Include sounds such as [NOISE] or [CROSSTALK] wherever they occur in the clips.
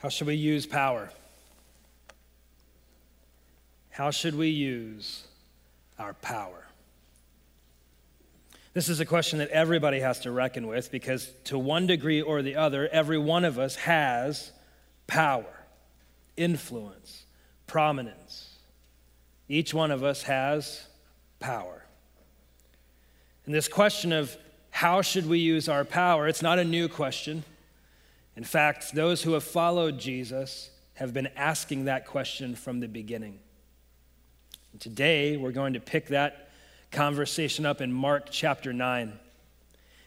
How should we use power? How should we use our power? This is a question that everybody has to reckon with because, to one degree or the other, every one of us has power, influence, prominence. Each one of us has power. And this question of how should we use our power, it's not a new question. In fact, those who have followed Jesus have been asking that question from the beginning. And today, we're going to pick that conversation up in Mark chapter 9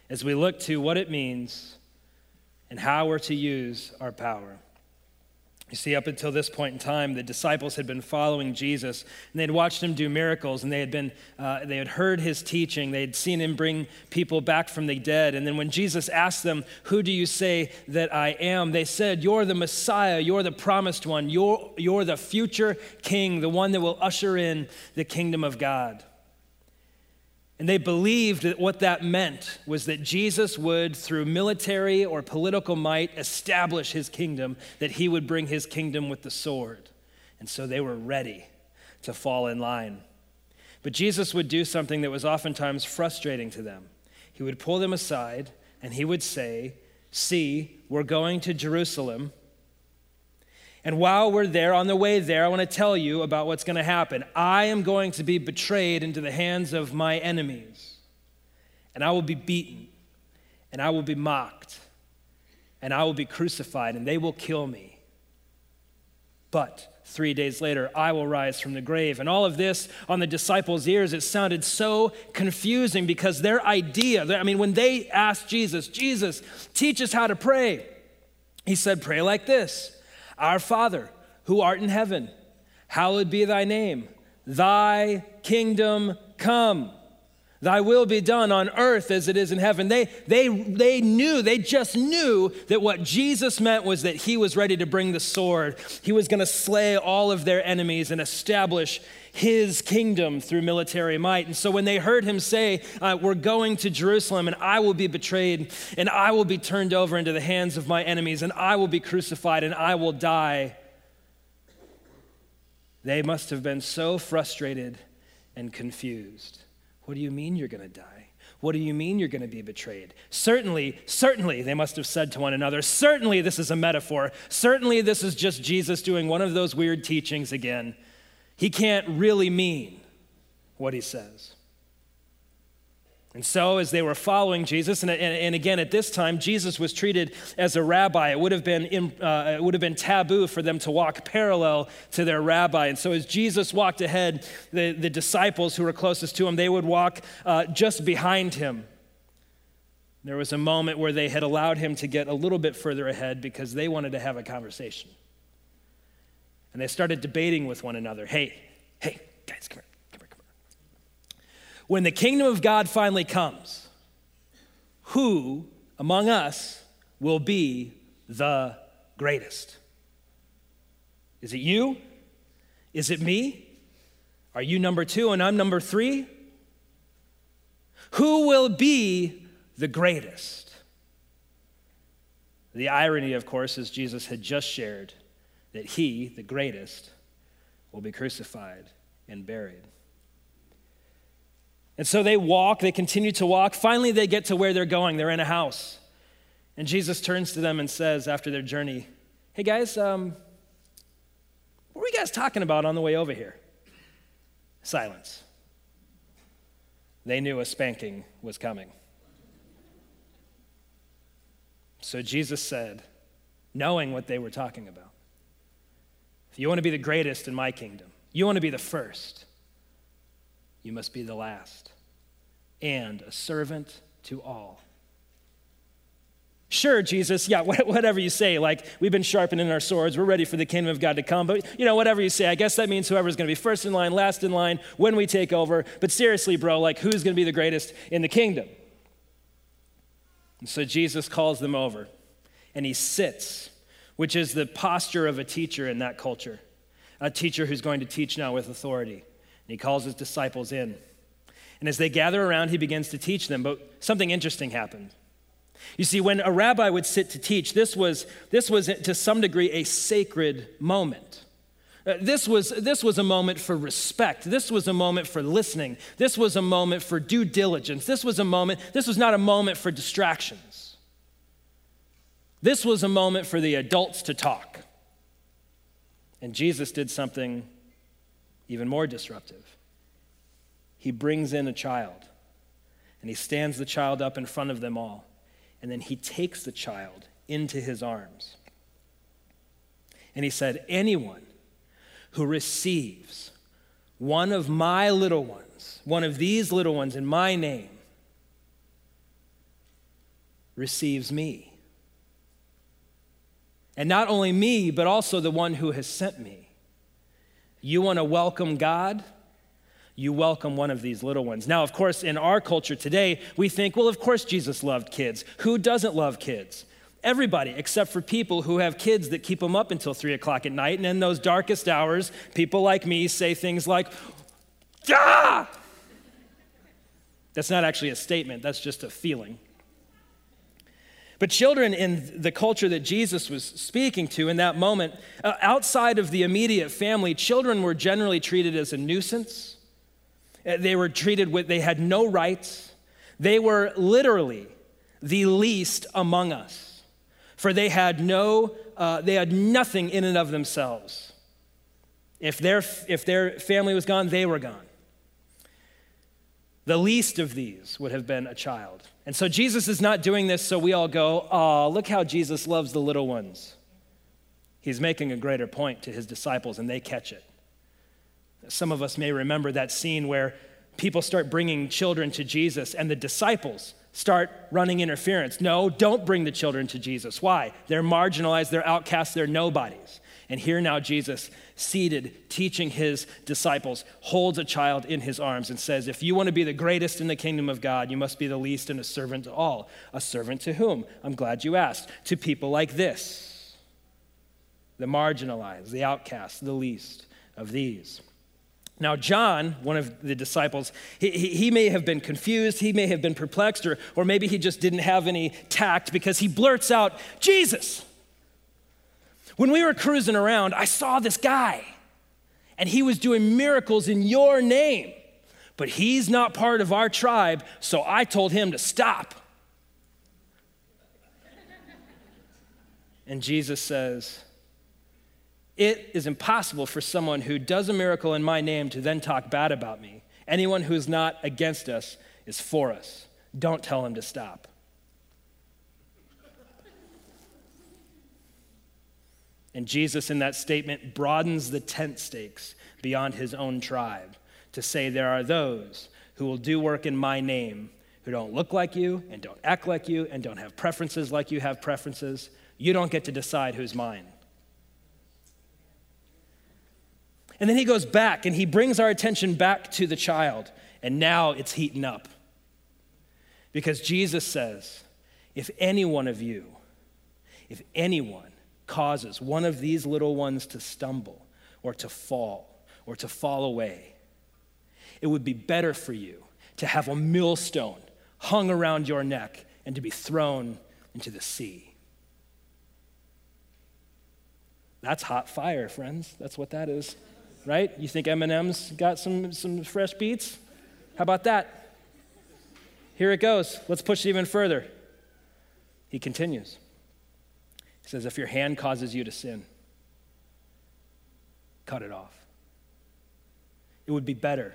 as we look to what it means and how we're to use our power. You see, up until this point in time, the disciples had been following Jesus, and they had watched him do miracles, and they had been, uh, they had heard his teaching. They had seen him bring people back from the dead. And then when Jesus asked them, "Who do you say that I am?" they said, "You're the Messiah. You're the promised one. You're, you're the future King, the one that will usher in the kingdom of God." And they believed that what that meant was that Jesus would, through military or political might, establish his kingdom, that he would bring his kingdom with the sword. And so they were ready to fall in line. But Jesus would do something that was oftentimes frustrating to them. He would pull them aside and he would say, See, we're going to Jerusalem and while we're there, on the way there, I want to tell you about what's going to happen. I am going to be betrayed into the hands of my enemies, and I will be beaten, and I will be mocked, and I will be crucified, and they will kill me. But three days later, I will rise from the grave. And all of this on the disciples' ears, it sounded so confusing because their idea, I mean, when they asked Jesus, Jesus, teach us how to pray, he said, Pray like this. Our Father, who art in heaven, hallowed be thy name. Thy kingdom come. Thy will be done on earth as it is in heaven. They, they, they knew, they just knew that what Jesus meant was that he was ready to bring the sword. He was going to slay all of their enemies and establish his kingdom through military might. And so when they heard him say, uh, We're going to Jerusalem, and I will be betrayed, and I will be turned over into the hands of my enemies, and I will be crucified, and I will die, they must have been so frustrated and confused. What do you mean you're going to die? What do you mean you're going to be betrayed? Certainly, certainly, they must have said to one another, certainly this is a metaphor. Certainly this is just Jesus doing one of those weird teachings again. He can't really mean what he says. And so, as they were following Jesus, and, and, and, again at this time, Jesus was treated as a rabbi. It would, have been uh, it would have been taboo for them to walk parallel to their rabbi. And so, as Jesus walked ahead, the, the disciples who were closest to him, they would walk uh, just behind him. There was a moment where they had allowed him to get a little bit further ahead because they wanted to have a conversation. And they started debating with one another hey, hey, guys, come here, come here, come here. When the kingdom of God finally comes, who among us will be the greatest? Is it you? Is it me? Are you number two and I'm number three? Who will be the greatest? The irony, of course, is Jesus had just shared that he, the greatest, will be crucified and buried. And so they walk, they continue to walk. Finally, they get to where they're going. They're in a house. And Jesus turns to them and says, after their journey, Hey guys, um, what were you guys talking about on the way over here? Silence. They knew a spanking was coming. So Jesus said, knowing what they were talking about, if you want to be the greatest in my kingdom, you want to be the first, you must be the last and a servant to all. Sure, Jesus, yeah, [LAUGHS] whatever you say. Like, we've been sharpening our swords. We're ready for the kingdom of God to come. But, you know, whatever you say, I guess that means whoever's to be first in line, last in line, when we take over. But seriously, bro, like, who's to be the greatest in the kingdom? And so Jesus calls them over and he sits which is the posture of a teacher in that culture, a teacher who's going to teach now with authority. He calls his disciples in. And as they gather around, he begins to teach them. But something interesting happened. You see, when a rabbi would sit to teach, this was, this was to some degree a sacred moment. Uh, this, was, this was a moment for respect. This was a moment for listening. This was a moment for due diligence. This was a moment, this was not a moment for distractions. This was a moment for the adults to talk. And Jesus did something even more disruptive. He brings in a child, and he stands the child up in front of them all, and then he takes the child into his arms. And he said, Anyone who receives one of my little ones, one of these little ones in my name, receives me. And not only me, but also the one who has sent me. You want to welcome God? You welcome one of these little ones. Now, of course, in our culture today, we think, well, of course Jesus loved kids. Who doesn't love kids? Everybody, except for people who have kids that keep them up until three o'clock at night. And in those darkest hours, people like me say things like, ah! That's not actually a statement, that's just a feeling. But children in the culture that Jesus was speaking to in that moment, uh, outside of the immediate family, children were generally treated as a nuisance. Uh, they were treated with, they had no rights. They were literally the least among us for they had no, uh, they had nothing in and of themselves. If their, if their family was gone, they were gone. The least of these would have been a child. And so Jesus is not doing this so we all go, oh, look how Jesus loves the little ones. He's making a greater point to his disciples and they catch it. Some of us may remember that scene where people start bringing children to Jesus and the disciples start running interference. No, don't bring the children to Jesus. Why? They're marginalized, they're outcasts, they're nobodies. And here now, Jesus, seated, teaching his disciples, holds a child in his arms and says, If you want to be the greatest in the kingdom of God, you must be the least and a servant to all. A servant to whom? I'm glad you asked. To people like this the marginalized, the outcasts, the least of these. Now, John, one of the disciples, he, he, he, may have been confused, he may have been perplexed, or, or maybe he just didn't have any tact because he blurts out, Jesus. When we were cruising around, I saw this guy, and he was doing miracles in your name, but he's not part of our tribe, so I told him to stop. And Jesus says, it is impossible for someone who does a miracle in my name to then talk bad about me. Anyone who is not against us is for us. Don't tell him to stop. And Jesus, in that statement, broadens the tent stakes beyond his own tribe to say there are those who will do work in my name who don't look like you and don't act like you and don't have preferences like you have preferences. You don't get to decide who's mine. And then he goes back and he brings our attention back to the child. And now it's heating up. Because Jesus says, if any one of you, if anyone causes one of these little ones to stumble or to fall or to fall away, it would be better for you to have a millstone hung around your neck and to be thrown into the sea. That's hot fire, friends. That's what that is right? You think Eminem's got some, some fresh beats? How about that? Here it goes. Let's push it even further. He continues. He says, If your hand causes you to sin, cut it off. It would be better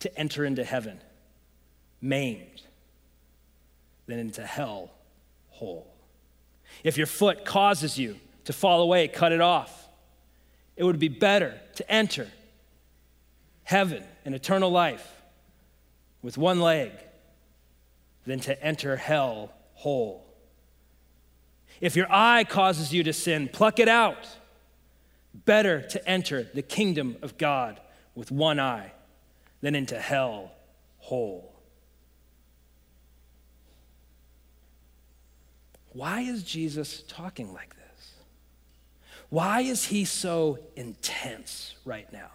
to enter into heaven maimed than into hell whole. If your foot causes you to fall away, cut it off. It would be better to enter heaven and eternal life with one leg than to enter hell whole. If your eye causes you to sin, pluck it out. Better to enter the kingdom of God with one eye than into hell whole. Why is Jesus talking like this? Why is he so intense right now?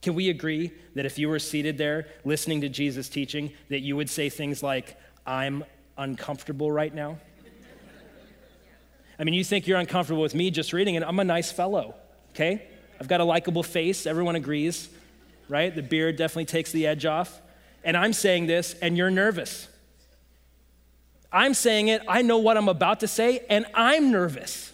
Can we agree that if you were seated there listening to Jesus teaching, that you would say things like, I'm uncomfortable right now? I mean, you think you're uncomfortable with me just reading it. I'm a nice fellow, okay? I've got a likable face. Everyone agrees, right? The beard definitely takes the edge off. And I'm saying this, and you're nervous. I'm saying it, I know what I'm about to say, and I'm nervous.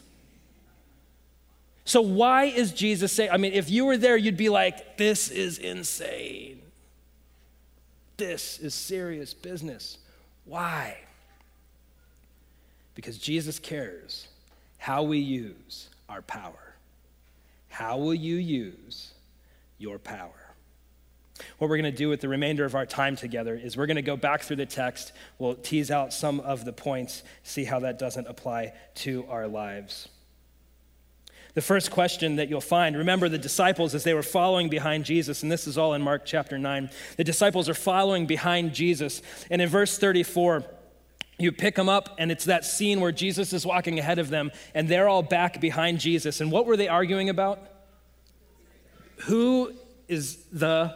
So, why is Jesus saying? I mean, if you were there, you'd be like, this is insane. This is serious business. Why? Because Jesus cares how we use our power. How will you use your power? What we're going to do with the remainder of our time together is we're going to go back through the text. We'll tease out some of the points, see how that doesn't apply to our lives. The first question that you'll find remember the disciples as they were following behind Jesus, and this is all in Mark chapter 9. The disciples are following behind Jesus. And in verse 34, you pick them up, and it's that scene where Jesus is walking ahead of them, and they're all back behind Jesus. And what were they arguing about? Who is the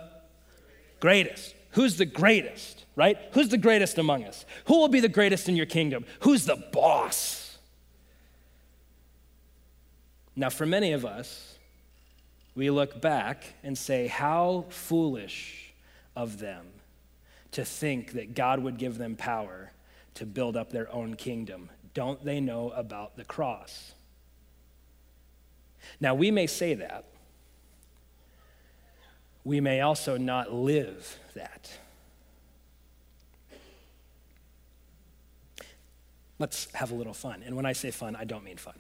greatest? Who's the greatest, right? Who's the greatest among us? Who will be the greatest in your kingdom? Who's the boss? Now, for many of us, we look back and say, How foolish of them to think that God would give them power to build up their own kingdom. Don't they know about the cross? Now, we may say that. We may also not live that. Let's have a little fun. And when I say fun, I don't mean fun.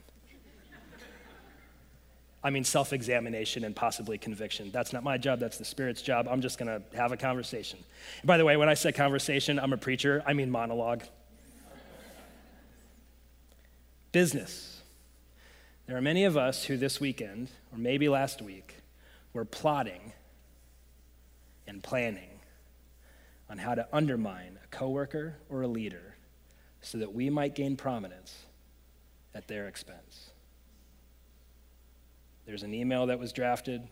I mean self examination and possibly conviction. That's not my job, that's the Spirit's job. I'm just going to have a conversation. And by the way, when I say conversation, I'm a preacher, I mean monologue business. There are many of us who this weekend, or maybe last week, were plotting and planning on how to undermine a coworker or a leader so that we might gain prominence at their expense. There's an email that was drafted.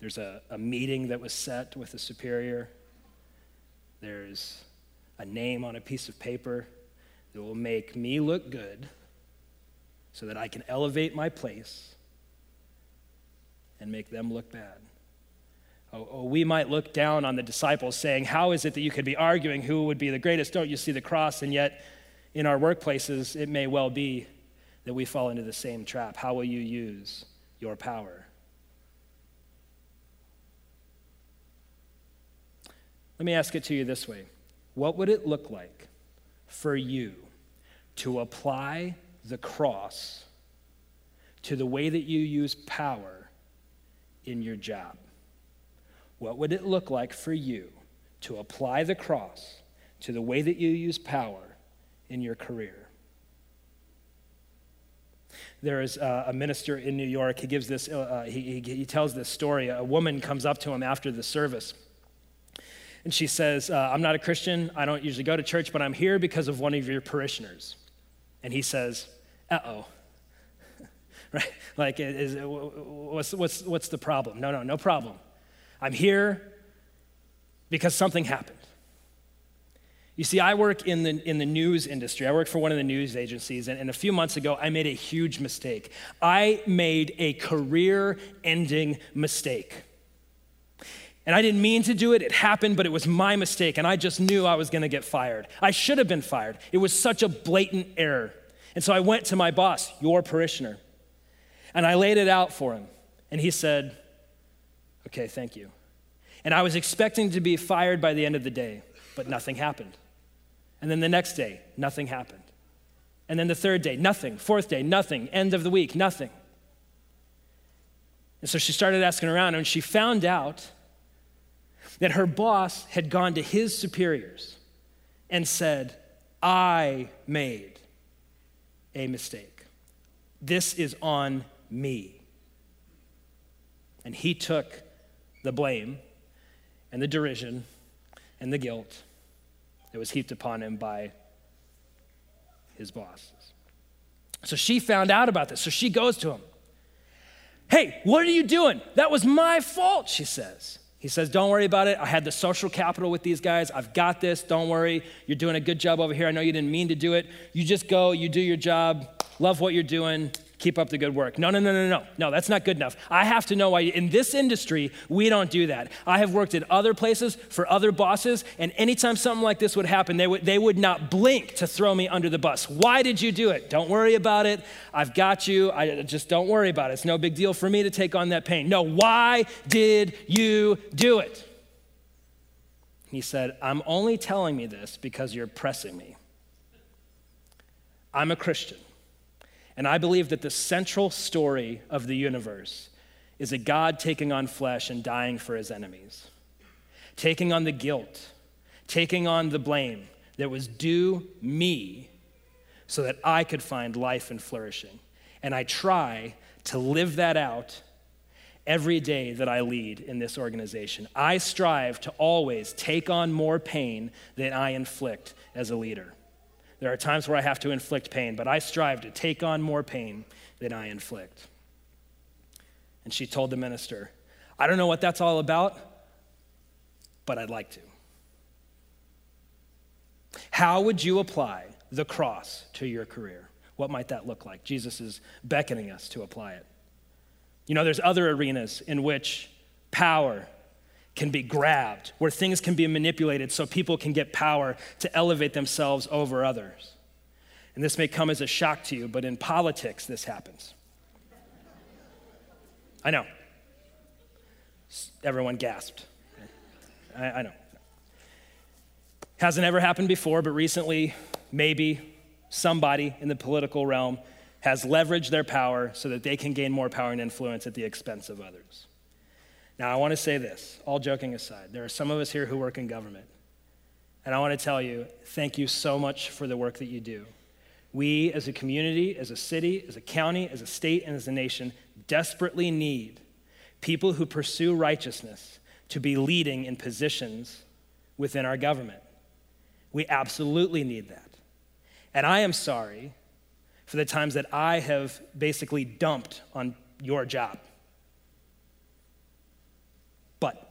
There's a, a meeting that was set with a superior. There's a name on a piece of paper that will make me look good so that I can elevate my place and make them look bad. Oh, oh, we might look down on the disciples saying, How is it that you could be arguing who would be the greatest? Don't you see the cross? And yet, in our workplaces, it may well be that we fall into the same trap. How will you use your power? Let me ask it to you this way What would it look like for you to apply the cross to the way that you use power in your job? What would it look like for you to apply the cross to the way that you use power in your career? There is a minister in New York. He gives this. Uh, he, he, he tells this story. A woman comes up to him after the service, and she says, uh, "I'm not a Christian. I don't usually go to church, but I'm here because of one of your parishioners." And he says, uh oh. [LAUGHS] right? Like, is, what's, what's, what's the problem? No, no, no problem. I'm here because something happened. You see, I work in the, in the news industry. I work for one of the news agencies, and, and a few months ago, I made a huge mistake. I made a career ending mistake. And I didn't mean to do it, it happened, but it was my mistake, and I just knew I was gonna get fired. I should have been fired. It was such a blatant error. And so I went to my boss, your parishioner, and I laid it out for him. And he said, Okay, thank you. And I was expecting to be fired by the end of the day, but nothing happened. And then the next day, nothing happened. And then the third day, nothing. Fourth day, nothing. End of the week, nothing. And so she started asking around, and she found out that her boss had gone to his superiors and said, I made a mistake. This is on me. And he took the blame and the derision and the guilt that was heaped upon him by his bosses. So she found out about this. So she goes to him. Hey, what are you doing? That was my fault, she says. He says, Don't worry about it. I had the social capital with these guys. I've got this. Don't worry. You're doing a good job over here. I know you didn't mean to do it. You just go, you do your job. love what you're doing, keep up the good work. No, no, no, no, no. No, that's not good enough. I have to know why. In this industry, we don't do that. I have worked at other places for other bosses, and anytime something like this would happen, they would, they would not blink to throw me under the bus. Why did you do it? Don't worry about it. I've got you. I just don't worry about it. It's no big deal for me to take on that pain. No, why did you do it? He said, I'm only telling me this because you're pressing me. I'm a Christian. And I believe that the central story of the universe is a God taking on flesh and dying for his enemies, taking on the guilt, taking on the blame that was due me so that I could find life and flourishing. And I try to live that out every day that I lead in this organization. I strive to always take on more pain than I inflict as a leader. There are times where I have to inflict pain, but I strive to take on more pain than I inflict. And she told the minister, I don't know what that's all about, but I'd like to. How would you apply the cross to your career? What might that look like? Jesus is beckoning us to apply it. You know, there's other arenas in which power can be grabbed, where things can be manipulated so people can get power to elevate themselves over others. And this may come as a shock to you, but in politics, this happens. I know. Everyone gasped. I, I know. Hasn't ever happened before, but recently, maybe somebody in the political realm has leveraged their power so that they can gain more power and influence at the expense of others. Now, I want to say this, all joking aside. There are some of us here who work in government. And I want to tell you, thank you so much for the work that you do. We, as a community, as a city, as a county, as a state, and as a nation, desperately need people who pursue righteousness to be leading in positions within our government. We absolutely need that. And I am sorry for the times that I have basically dumped on your job. But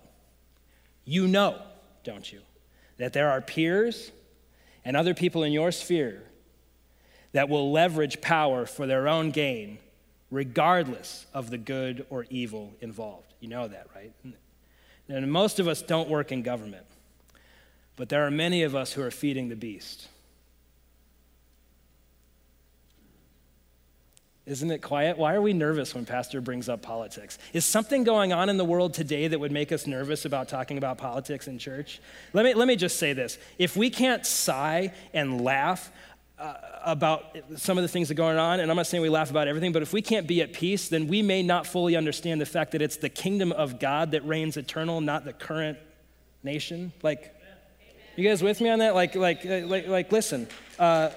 you know, don't you, that there are peers and other people in your sphere that will leverage power for their own gain, regardless of the good or evil involved. You know that, right? And most of us don't work in government, but there are many of us who are feeding the beast. Isn't it quiet? Why are we nervous when Pastor brings up politics? Is something going on in the world today that would make us nervous about talking about politics in church? Let me, let me just say this. If we can't sigh and laugh uh, about some of the things that are going on, and I'm not saying we laugh about everything, but if we can't be at peace, then we may not fully understand the fact that it's the kingdom of God that reigns eternal, not the current nation. Like, you guys with me on that? Like, like, like, like listen. Uh,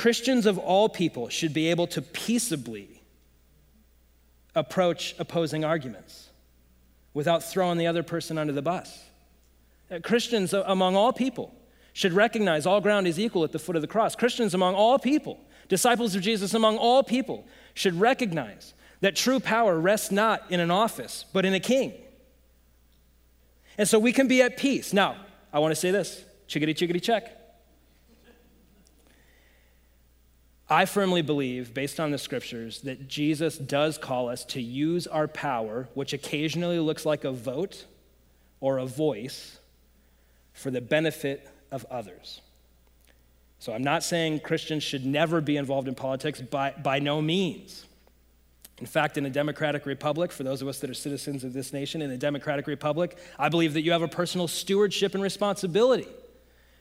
Christians of all people should be able to peaceably approach opposing arguments without throwing the other person under the bus. Uh, Christians among all people should recognize all ground is equal at the foot of the cross. Christians among all people, disciples of Jesus among all people, should recognize that true power rests not in an office, but in a king. And so we can be at peace. Now, I want to say this chickadee, chickadee, check. I firmly believe, based on the scriptures, that Jesus does call us to use our power, which occasionally looks like a vote or a voice, for the benefit of others. So I'm not saying Christians should never be involved in politics, by, by no means. In fact, in a democratic republic, for those of us that are citizens of this nation, in a democratic republic, I believe that you have a personal stewardship and responsibility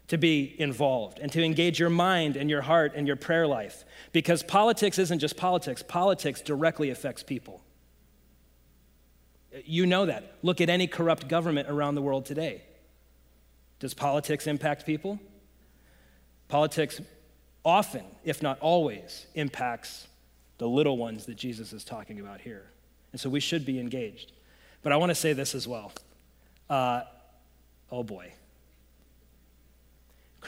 to be involved and to engage your mind and your heart and your prayer life. Because politics isn't just politics, politics directly affects people. You know that. Look at any corrupt government around the world today. Does politics impact people? Politics often, if not always, impacts the little ones that Jesus is talking about here. And so we should be engaged. But I want to say this as well. Uh, oh boy.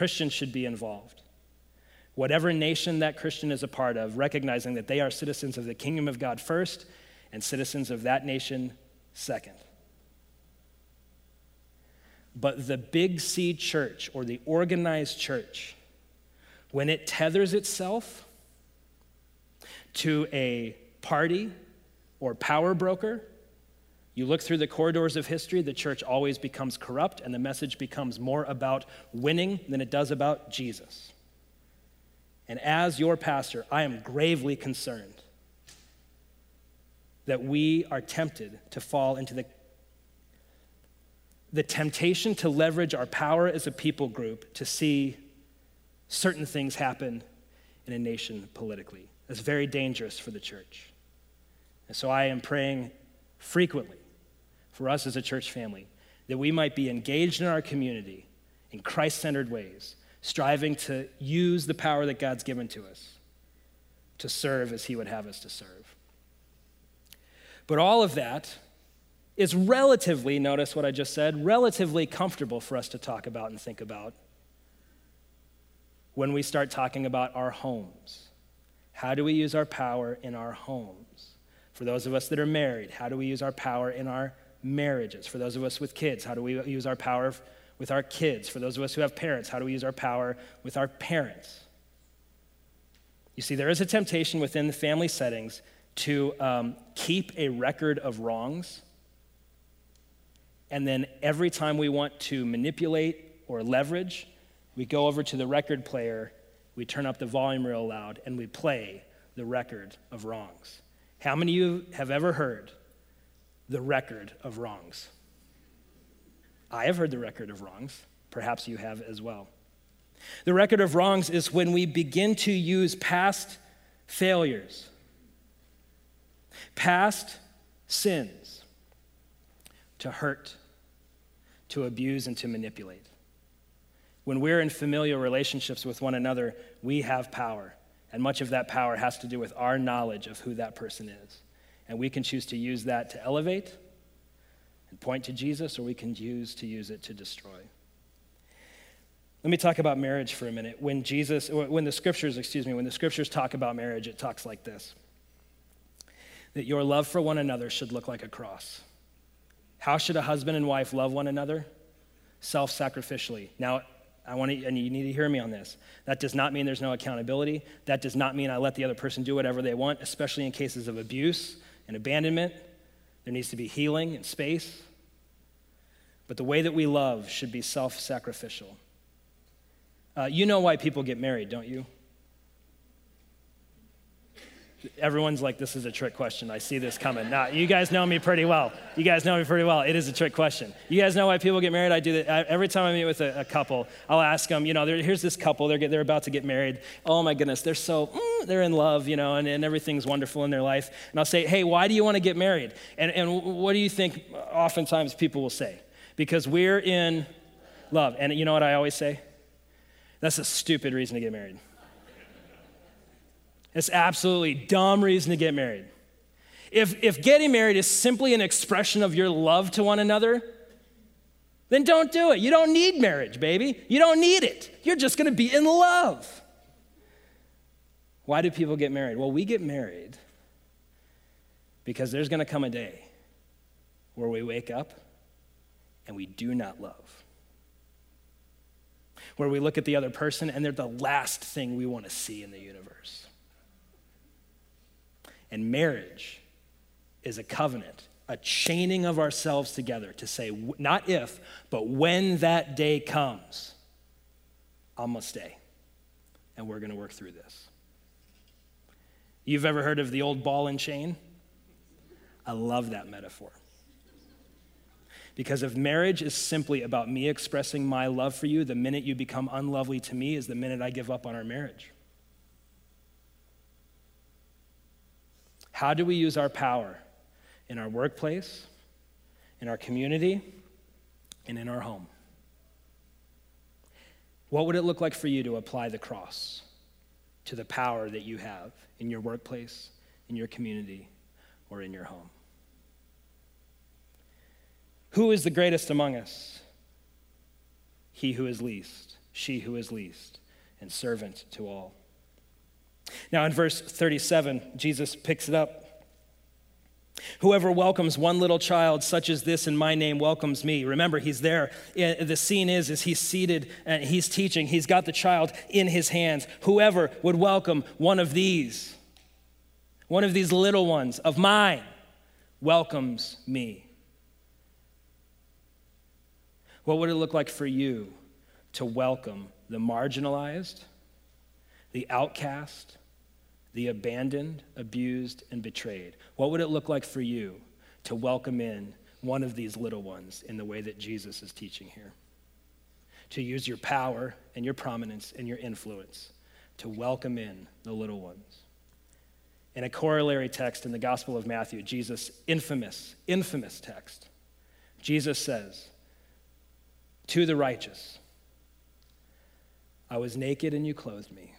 Christians should be involved. Whatever nation that Christian is a part of, recognizing that they are citizens of the kingdom of God first and citizens of that nation second. But the big C church or the organized church when it tethers itself to a party or power broker, you look through the corridors of history, the church always becomes corrupt, and the message becomes more about winning than it does about Jesus. And as your pastor, I am gravely concerned that we are tempted to fall into the, the temptation to leverage our power as a people group to see certain things happen in a nation politically. That's very dangerous for the church. And so I am praying frequently for us as a church family that we might be engaged in our community in Christ centered ways, striving to use the power that God's given to us to serve as He would have us to serve. But all of that is relatively, notice what I just said, relatively comfortable for us to talk about and think about when we start talking about our homes. How do we use our power in our homes? For those of us that are married, how do we use our power in our marriages? For those of us with kids, how do we use our power with our kids? For those of us who have parents, how do we use our power with our parents? You see, there is a temptation within the family settings to um, keep a record of wrongs. And then every time we want to manipulate or leverage, we go over to the record player, we turn up the volume real loud, and we play the record of wrongs. How many of you have ever heard the record of wrongs? I have heard the record of wrongs. Perhaps you have as well. The record of wrongs is when we begin to use past failures, past sins to hurt, to abuse, and to manipulate. When we're in familial relationships with one another, we have power. And much of that power has to do with our knowledge of who that person is. And we can choose to use that to elevate and point to Jesus, or we can use to use it to destroy. Let me talk about marriage for a minute. When Jesus, when the scriptures, excuse me, when the scriptures talk about marriage, it talks like this that your love for one another should look like a cross. How should a husband and wife love one another? Self sacrificially. Now, I want to, and you need to hear me on this. That does not mean there's no accountability. That does not mean I let the other person do whatever they want, especially in cases of abuse and abandonment. There needs to be healing and space. But the way that we love should be self sacrificial. Uh, you know why people get married, don't you? Everyone's like, this is a trick question. I see this coming. Now, you guys know me pretty well. You guys know me pretty well. It is a trick question. You guys know why people get married? I do that every time I meet with a, a couple. I'll ask them, you know, here's this couple. They're, they're about to get married. Oh my goodness, they're so, mm, they're in love, you know, and, and everything's wonderful in their life. And I'll say, hey, why do you want to get married? And, and what do you think oftentimes people will say? Because we're in love. And you know what I always say? That's a stupid reason to get married. It's absolutely dumb reason to get married. If, if getting married is simply an expression of your love to one another, then don't do it. You don't need marriage, baby. You don't need it. You're just going to be in love. Why do people get married? Well, we get married because there's going to come a day where we wake up and we do not love. Where we look at the other person and they're the last thing we want to see in the universe. And marriage is a covenant, a chaining of ourselves together to say, not if, but when that day comes, going to stay. And we're going to work through this. You've ever heard of the old ball and chain? I love that metaphor. Because if marriage is simply about me expressing my love for you, the minute you become unlovely to me is the minute I give up on our marriage. How do we use our power in our workplace, in our community, and in our home? What would it look like for you to apply the cross to the power that you have in your workplace, in your community, or in your home? Who is the greatest among us? He who is least, she who is least, and servant to all. Now, in verse 37, Jesus picks it up. Whoever welcomes one little child such as this in my name welcomes me. Remember, he's there. The scene is, is he's seated and he's teaching. He's got the child in his hands. Whoever would welcome one of these, one of these little ones of mine, welcomes me. What would it look like for you to welcome the marginalized, the outcast, the abandoned, abused, and betrayed? What would it look like for you to welcome in one of these little ones in the way that Jesus is teaching here? To use your power and your prominence and your influence to welcome in the little ones. In a corollary text in the Gospel of Matthew, Jesus' infamous, infamous text, Jesus says to the righteous, I was naked and you clothed me.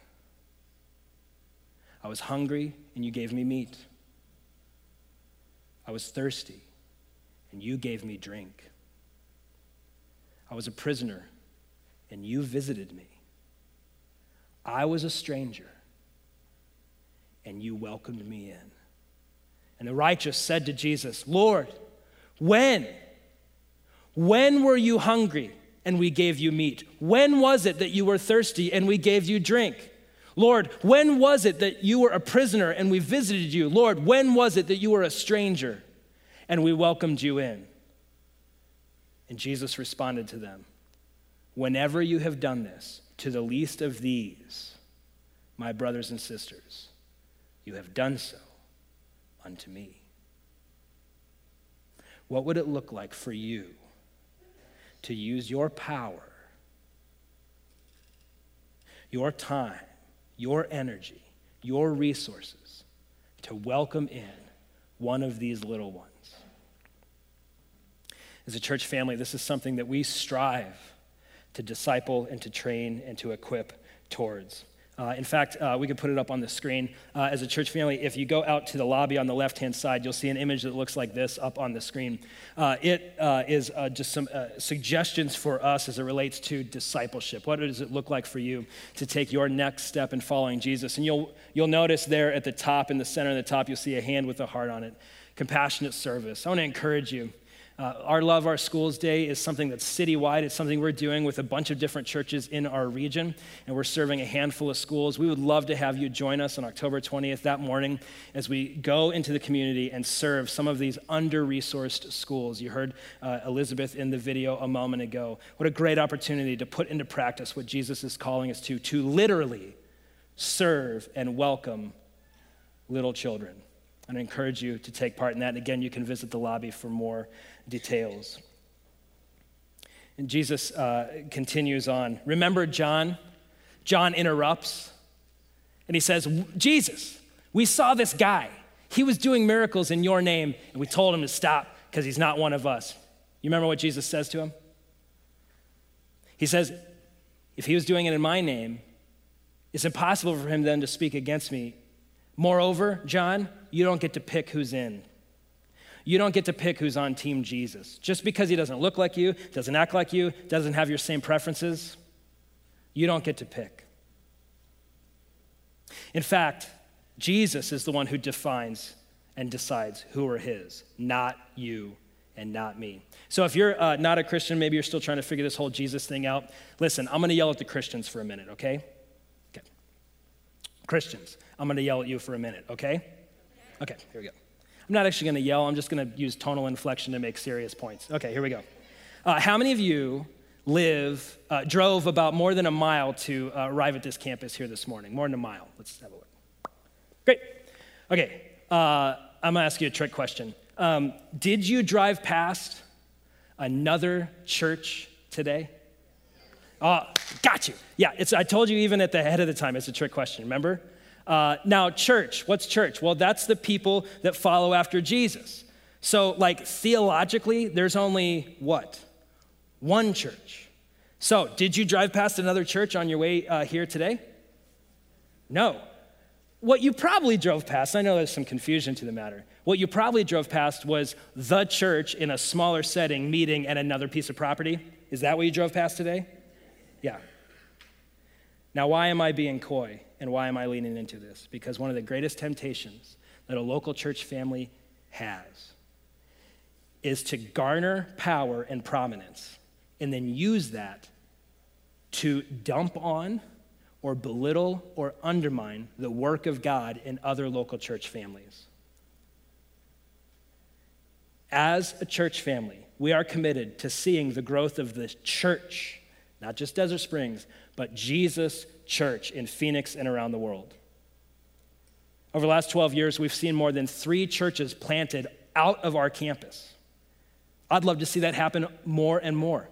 I was hungry and you gave me meat. I was thirsty and you gave me drink. I was a prisoner and you visited me. I was a stranger and you welcomed me in. And the righteous said to Jesus, Lord, when? When were you hungry and we gave you meat? When was it that you were thirsty and we gave you drink? Lord, when was it that you were a prisoner and we visited you? Lord, when was it that you were a stranger and we welcomed you in? And Jesus responded to them Whenever you have done this to the least of these, my brothers and sisters, you have done so unto me. What would it look like for you to use your power, your time, your energy, your resources to welcome in one of these little ones. As a church family, this is something that we strive to disciple and to train and to equip towards. Uh, in fact, uh, we could put it up on the screen. Uh, as a church family, if you go out to the lobby on the left hand side, you'll see an image that looks like this up on the screen. Uh, it uh, is uh, just some suggestions for us as it relates to discipleship. What does it look like for you to take your next step in following Jesus? And you'll, you'll notice there at the top, in the center of the top, you'll see a hand with a heart on it compassionate service. I want to encourage you uh, our Love Our Schools Day is something that's citywide. It's something we're doing with a bunch of different churches in our region, and we're serving a handful of schools. We would love to have you join us on October 20th that morning as we go into the community and serve some of these under resourced schools. You heard uh, Elizabeth in the video a moment ago. What a great opportunity to put into practice what Jesus is calling us to, to literally serve and welcome little children. And I encourage you to take part in that. And again, you can visit the lobby for more details. And Jesus uh, continues on. Remember John? John interrupts and he says, Jesus, we saw this guy. He was doing miracles in your name, and we told him to stop because he's not one of us. You remember what Jesus says to him? He says, If he was doing it in my name, it's impossible for him then to speak against me. Moreover, John, you don't get to pick who's in. You don't get to pick who's on Team Jesus. Just because he doesn't look like you, doesn't act like you, doesn't have your same preferences, you don't get to pick. In fact, Jesus is the one who defines and decides who are his, not you and not me. So if you're uh, not a Christian, maybe you're still trying to figure this whole Jesus thing out, listen, I'm going to yell at the Christians for a minute, okay? Okay. Christians, I'm going to yell at you for a minute, okay? Okay, here we go. I'm not actually going to yell, I'm just going to use tonal inflection to make serious points. Okay, here we go. Uh, how many of you live, uh, drove about more than a mile to uh, arrive at this campus here this morning? More than a mile. Let's have a look. Great. Okay, uh, I'm going to ask you a trick question. Um, did you drive past another church today? Oh, got you. Yeah, it's, I told you even at the head of the time, it's a trick question, remember? Uh, now, church, what's church? Well, that's the people that follow after Jesus. So, like, theologically, there's only what? One church. So, did you drive past another church on your way uh, here today? No. What you probably drove past, I know there's some confusion to the matter. What you probably drove past was the church in a smaller setting meeting at another piece of property. Is that what you drove past today? Yeah. Now, why am I being coy? And why am I leaning into this? Because one of the greatest temptations that a local church family has is to garner power and prominence and then use that to dump on or belittle or undermine the work of God in other local church families. As a church family, we are committed to seeing the growth of the church, not just Desert Springs, but Jesus Church in Phoenix and around the world. Over the last 12 years, we've seen more than three churches planted out of our campus. I'd love to see that happen more and more.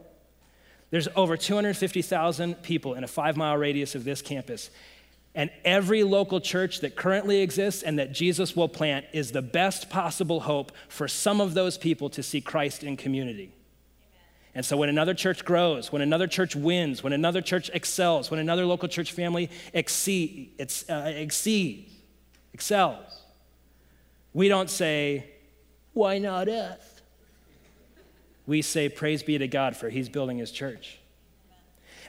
There's over 250,000 people in a five mile radius of this campus. And every local church that currently exists and that Jesus will plant is the best possible hope for some of those people to see Christ in community. And so, when another church grows, when another church wins, when another church excels, when another local church family exceed, uh, exceeds, excels, we don't say, Why not us? we say, Praise be to God, for he's building his church.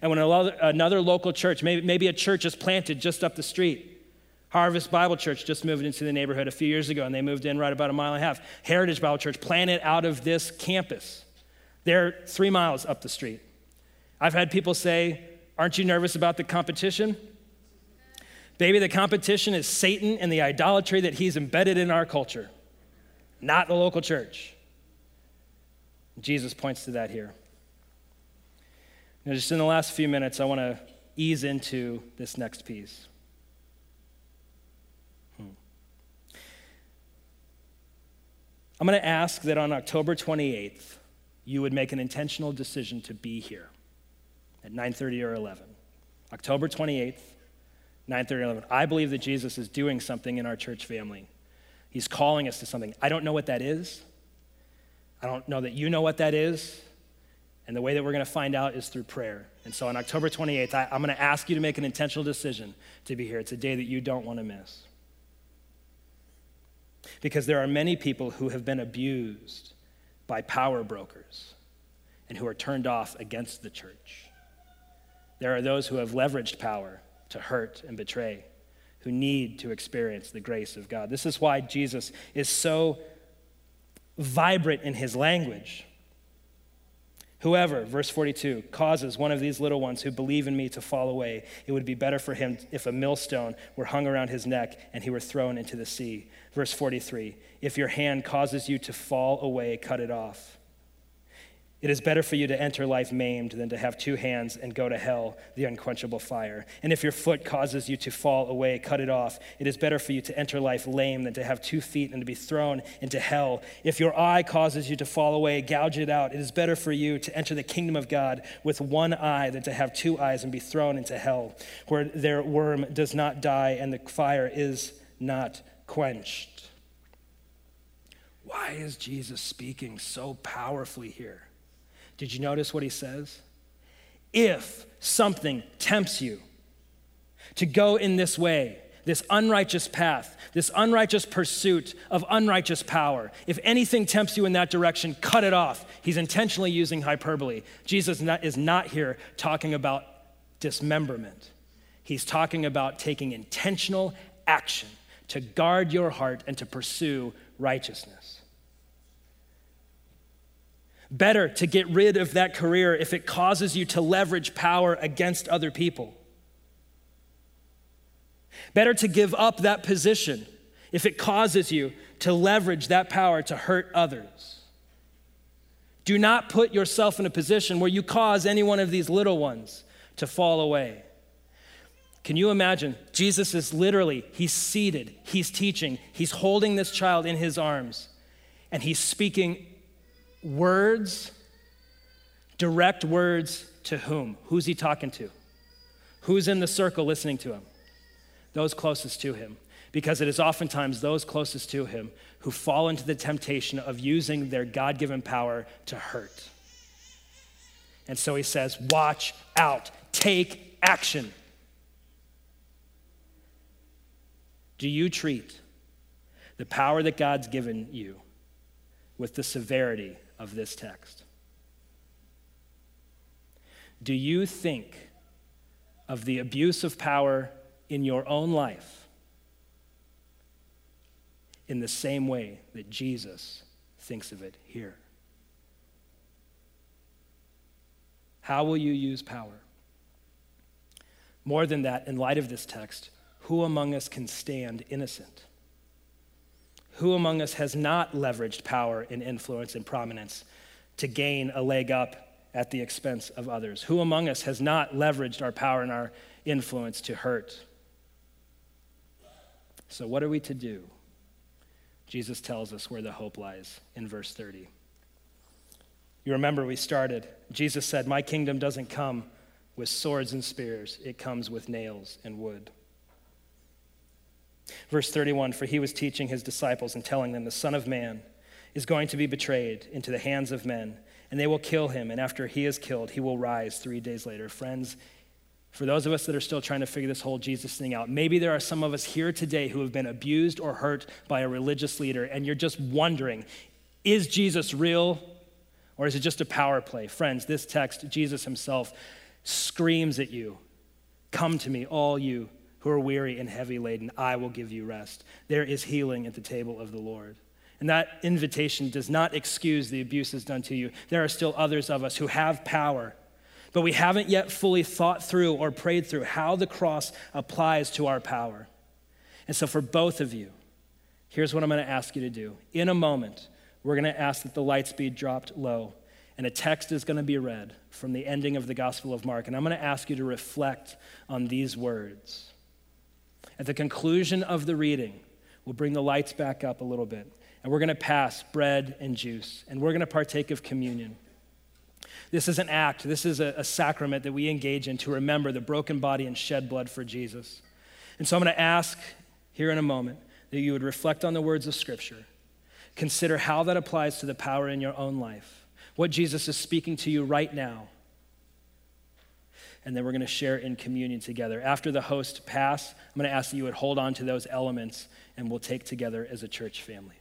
And when another local church, maybe, maybe a church is planted just up the street, Harvest Bible Church just moved into the neighborhood a few years ago, and they moved in right about a mile and a half. Heritage Bible Church planted out of this campus. They're three miles up the street. I've had people say, Aren't you nervous about the competition? Baby, the competition is Satan and the idolatry that he's embedded in our culture, not the local church. Jesus points to that here. Now, just in the last few minutes, I want to ease into this next piece. Hmm. I'm going to ask that on October 28th, you would make an intentional decision to be here at 9:30 or 11. October 28th, 9:30 or 11. I believe that Jesus is doing something in our church family. He's calling us to something. I don't know what that is. I don't know that you know what that is. And the way that we're going to find out is through prayer. And so on October 28th, I, am going to ask you to make an intentional decision to be here. It's a day that you don't want to miss. Because there are many people who have been abused by power brokers and who are turned off against the church. There are those who have leveraged power to hurt and betray, who need to experience the grace of God. This is why Jesus is so vibrant in his language. Whoever, verse 42, causes one of these little ones who believe in me to fall away, it would be better for him if a millstone were hung around his neck and he were thrown into the sea. Verse 43, if your hand causes you to fall away, cut it off. It is better for you to enter life maimed than to have two hands and go to hell, the unquenchable fire. And if your foot causes you to fall away, cut it off. It is better for you to enter life lame than to have two feet and to be thrown into hell. If your eye causes you to fall away, gouge it out. It is better for you to enter the kingdom of God with one eye than to have two eyes and be thrown into hell, where their worm does not die and the fire is not quenched. Why is Jesus speaking so powerfully here? Did you notice what he says? If something tempts you to go in this way, this unrighteous path, this unrighteous pursuit of unrighteous power, if anything tempts you in that direction, cut it off. He's intentionally using hyperbole. Jesus is not here talking about dismemberment, he's talking about taking intentional action to guard your heart and to pursue righteousness. Better to get rid of that career if it causes you to leverage power against other people. Better to give up that position if it causes you to leverage that power to hurt others. Do not put yourself in a position where you cause any one of these little ones to fall away. Can you imagine? Jesus is literally, he's seated, he's teaching, he's holding this child in his arms, and he's speaking words, direct words to whom? Who's he talking to? Who's in the circle listening to him? Those closest to him. Because it is oftentimes those closest to him who fall into the temptation of using their God given power to hurt. And so he says, Watch out, take action. Do you treat the power that God's given you with the severity of this text. Do you think of the abuse of power in your own life in the same way that Jesus thinks of it here. How will you use power? More than that, in light of this text, who among us can stand innocent? Who among us has not leveraged power and influence and prominence to gain a leg up at the expense of others? Who among us has not leveraged our power and our influence to hurt? So, what are we to do? Jesus tells us where the hope lies in verse 30. You remember we started. Jesus said, My kingdom doesn't come with swords and spears, it comes with nails and wood. Verse 31 For he was teaching his disciples and telling them, The Son of Man is going to be betrayed into the hands of men, and they will kill him, and after he is killed, he will rise three days later. Friends, for those of us that are still trying to figure this whole Jesus thing out, maybe there are some of us here today who have been abused or hurt by a religious leader, and you're just wondering, is Jesus real or is it just a power play? Friends, this text, Jesus himself screams at you Come to me, all you who are weary and heavy laden, I will give you rest. There is healing at the table of the Lord. And that invitation does not excuse the abuses done to you. There are still others of us who have power, but we haven't yet fully thought through or prayed through how the cross applies to our power. And so, for both of you, here's what I'm going to ask you to do. In a moment, we're going to ask that the lights be dropped low, and a text is going to be read from the ending of the Gospel of Mark. And I'm going to ask you to reflect on these words. At the conclusion of the reading, we'll bring the lights back up a little bit, and we're going to pass bread and juice, and we're going to partake of communion. This is an act, this is a, a, sacrament that we engage in to remember the broken body and shed blood for Jesus. And so I'm going to ask here in a moment that you would reflect on the words of Scripture, consider how that applies to the power in your own life, what Jesus is speaking to you right now. And then we're going to share in communion together. After the host pass, I'm going to ask that you would hold on to those elements and we'll take together as a church family.